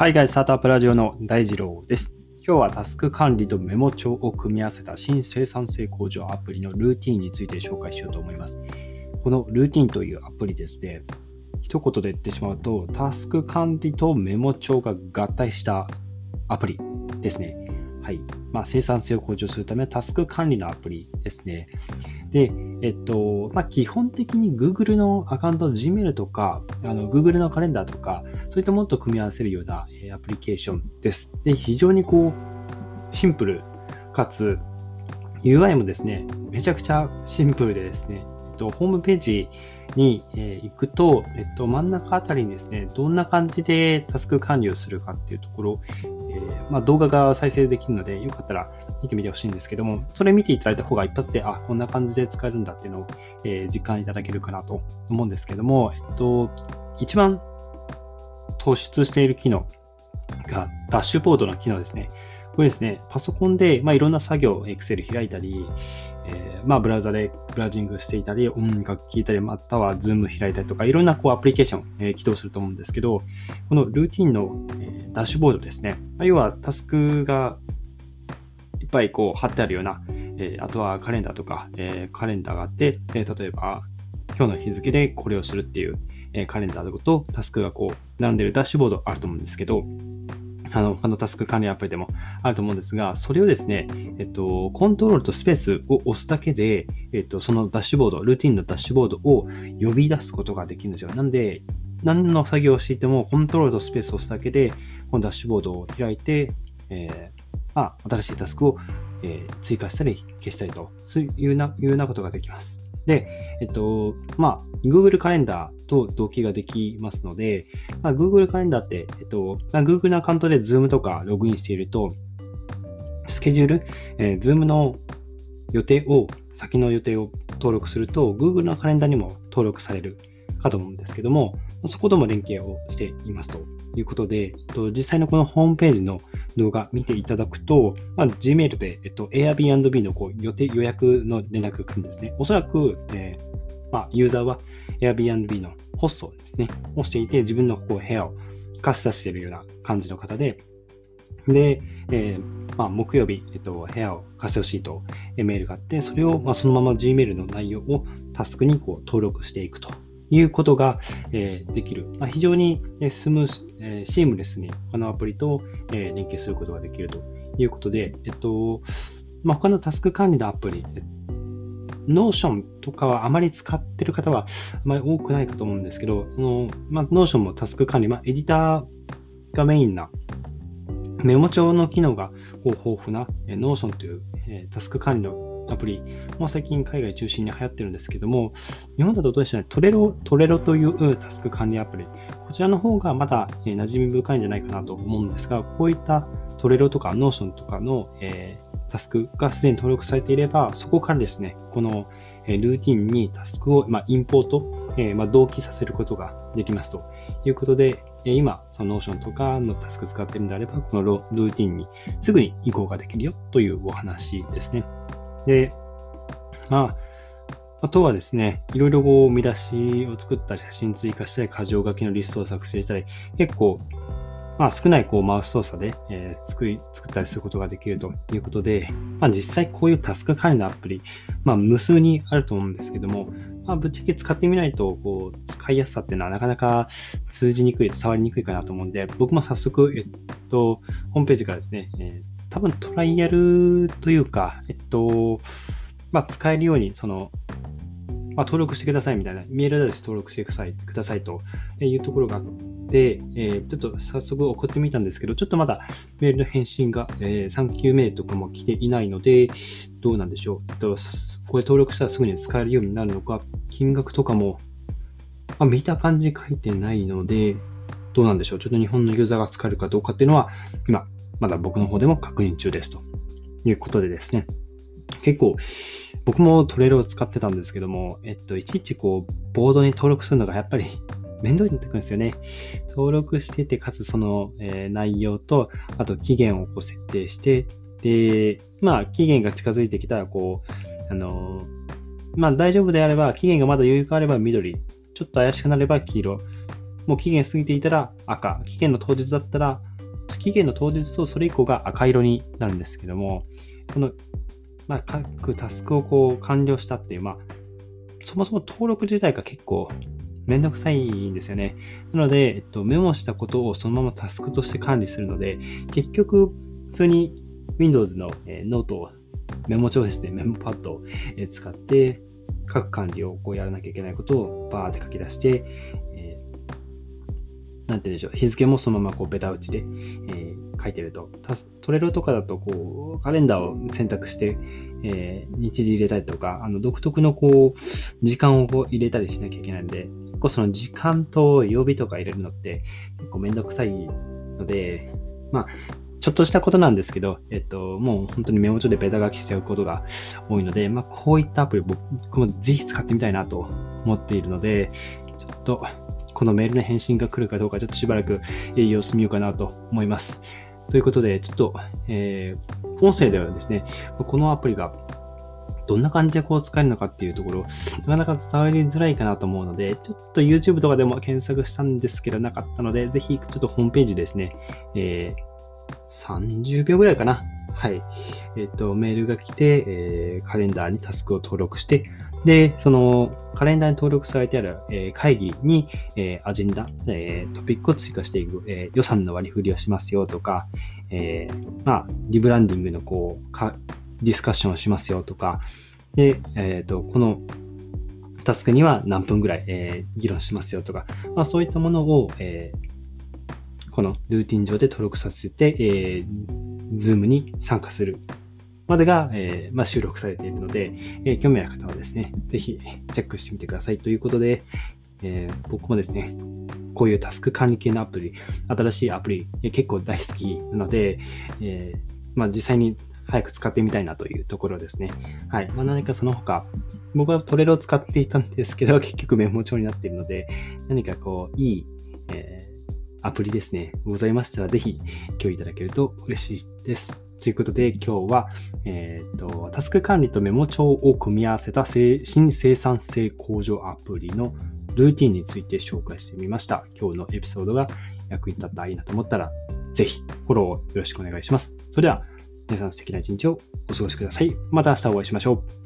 海外スタートアップラジオの大二郎です。今日はタスク管理とメモ帳を組み合わせた新生産性向上アプリのルーティンについて紹介しようと思います。このルーティンというアプリですね、一言で言ってしまうと、タスク管理とメモ帳が合体したアプリですね。はい。まあ、生産性を向上するためのタスク管理のアプリですね。で、えっと、まあ、基本的に Google のアカウント、Gmail とか、あの Google のカレンダーとか、そういったものと組み合わせるようなえアプリケーションです。で、非常にこう、シンプルかつ、UI もですね、めちゃくちゃシンプルでですね、と、ホームページに、え行くと、えっと、真ん中あたりにですね、どんな感じでタスク管理をするかっていうところ、えーまあ、動画が再生できるので、よかったら見てみてほしいんですけども、それ見ていただいた方が一発で、あ、こんな感じで使えるんだっていうのを、えー実感いただけるかなと思うんですけども、えっと、一番突出している機能がダッシュボードの機能ですね。これですね、パソコンで、まあ、いろんな作業、Excel 開いたり、えーまあ、ブラウザでブラウジングしていたり、音楽聴いたり、または Zoom 開いたりとか、いろんなこうアプリケーション、えー起動すると思うんですけど、このルーティンの、えーダッシュボードですね。まあ要はタスクがいっぱいこう貼ってあるような、えーあとはカレンダーとか、えーカレンダーがあって、えー例えば今日の日付でこれをするっていう、えーカレンダーとタスクがこう並んでるダッシュボードあると思うんですけど、あの、他のタスク管理アプリでもあると思うんですが、それをですね、えっと、コントロールとスペースを押すだけで、えっと、そのダッシュボード、ルーティンのダッシュボードを呼び出すことができるんですよ。なんで、何の作業をしていても、コントロールとスペースを押すだけで、このダッシュボードを開いて、えーまあ、新しいタスクを、えー追加したり消したりと、そういうな、いうようなことができます。で、えっと、まあ、Google カレンダーと同期ができますので、まあ、Google カレンダーって、えっと、まあ、Google のアカウントで Zoom とかログインしていると、スケジュール、えー Zoom の予定を、先の予定を登録すると、Google のカレンダーにも登録されるかと思うんですけども、そことも連携をしていますということで、えっと、実際のこのホームページの動画見ていただくと、まあ、Gmail で、えっと、Airbnb のこう予定、予約の連絡が来るんですね。おそらく、えーまあ、ユーザーは Airbnb のホストですね、をしていて、自分のこう部屋を貸し出しているような感じの方で、で、えーまあ、木曜日、えっと、部屋を貸してほしいと、メールがあって、それを、まあ、そのまま Gmail の内容をタスクにこう登録していくと。いうことが、えできる。まあ、非常にスムース、えシームレスに他のアプリと、え連携することができるということで、えっと、まあ、他のタスク管理のアプリ、え Notion とかはあまり使ってる方はあまり多くないかと思うんですけど、あのまあ、Notion もタスク管理、まあ、エディターがメインなメモ帳の機能が豊富なえー Notion という、タスク管理のアプリ、もう最近海外中心に流行ってるんですけども、日本だとどうでしょうね、トレロ、トレロというタスク管理アプリ、こちらの方がまだ、え馴染み深いんじゃないかなと思うんですが、こういったトレロとか Notion とかの、えータスクがすでに登録されていれば、そこからですね、この、ルーティンにタスクを、まあ、インポート、えーまあ、同期させることができますと。いうことで、え今、その Notion とかのタスク使ってるんであれば、このルーティンにすぐに移行ができるよというお話ですね。で、まあ、あとはですね、いろいろこう見出しを作ったり、写真追加したり、箇条書きのリストを作成したり、結構、まあ少ないこうマウス操作で、えー作り、作ったりすることができるということで、まあ実際こういうタスク管理のアプリ、まあ無数にあると思うんですけども、まあぶっちゃけ使ってみないと、こう、使いやすさっていうのはなかなか通じにくい、伝わりにくいかなと思うんで、僕も早速、えっと、ホームページからですね、えー多分トライアルというか、えっと、まあ使えるように、その、まあ、登録してくださいみたいな、メールアドレス登録してくださいくださいというところがあって、えーちょっと早速送ってみたんですけど、ちょっとまだメールの返信が、えー3級名とかも来ていないので、どうなんでしょう。えっと、これ登録したらすぐに使えるようになるのか、金額とかも、まあ、見た感じ書いてないので、どうなんでしょう。ちょっと日本のユーザーが使えるかどうかっていうのは、今、まだ僕の方でも確認中ですということでですね。結構、僕もトレールを使ってたんですけども、えっと、いちいちこう、ボードに登録するのがやっぱり 面倒になってくるんですよね。登録してて、かつその、えー内容と、あと期限をこう設定して、で、まあ、期限が近づいてきたら、こう、あのーまあ、大丈夫であれば、期限がまだ余裕があれば緑、ちょっと怪しくなれば黄色、もう期限過ぎていたら赤、期限の当日だったら期限の当日とそれ以降が赤色になるんですけども、その、まあ、各タスクをこう完了したっていう、まあ、そもそも登録自体が結構めんどくさいんですよね。なので、えっと、メモしたことをそのままタスクとして管理するので、結局、普通に Windows の、えー、ノートを、メモ帳ですね、メモパッドを、え、使って、各管理をこうやらなきゃいけないことをバーって書き出して、なんて言うんでしょう、日付もそのままこうベタ打ちで、えー、書いてると、 Trello とかだとこう、カレンダーを選択して、えー、日時入れたりとか、あの、独特のこう、時間をこう入れたりしなきゃいけないので、結構その時間と曜日とか入れるのって結構めんどくさいので、まあ、ちょっとしたことなんですけど、えっと、もう本当にメモ帳でベタ書きしておくことが多いので、まあ、こういったアプリ僕もぜひ使ってみたいなと思っているので、ちょっと、このメールの返信が来るかどうか、ちょっとしばらく様子見ようかなと思います。ということで、ちょっと、えー、音声ではですね、このアプリがどんな感じでこう使えるのかっていうところ、なかなか伝わりづらいかなと思うので、ちょっと YouTube とかでも検索したんですけどなかったので、ぜひちょっとホームページですね、えー30秒ぐらいかな。はい。えっ、ー、と、メールが来て、えー、カレンダーにタスクを登録して、で、そのカレンダーに登録されてある、えー、会議に、えー、アジェンダ、えー、トピックを追加していく、えー、予算の割り振りをしますよとか、えー、まあ、リブランディングのこう、かディスカッションをしますよとか、で、えっ、ー、と、このタスクには何分ぐらい、えー、議論しますよとか、まあ、そういったものを、えー、この Routine 上で登録させて、えー、 Zoom に参加する。までが、えー、まあ、収録されているので、えー、興味ある方はですね、ぜひチェックしてみてください。ということで、えー、僕もですね、こういうタスク管理系のアプリ、新しいアプリ、え結構大好きなので、えまあ、実際に早く使ってみたいなというところですね。はい。まあ、何かその他、僕はトレロを使っていたんですけど、結局メモ帳になっているので、何かこう、いい、えアプリですね、ございましたら、ぜひ共有いただけると嬉しいです。ということで、今日は、えっ、ー、と、タスク管理とメモ帳を組み合わせた新生産性向上アプリのルーティンについて紹介してみました。今日のエピソードが役に立ったらいいなと思ったら、ぜひフォローよろしくお願いします。それでは、皆さん素敵な一日をお過ごしください。また明日お会いしましょう。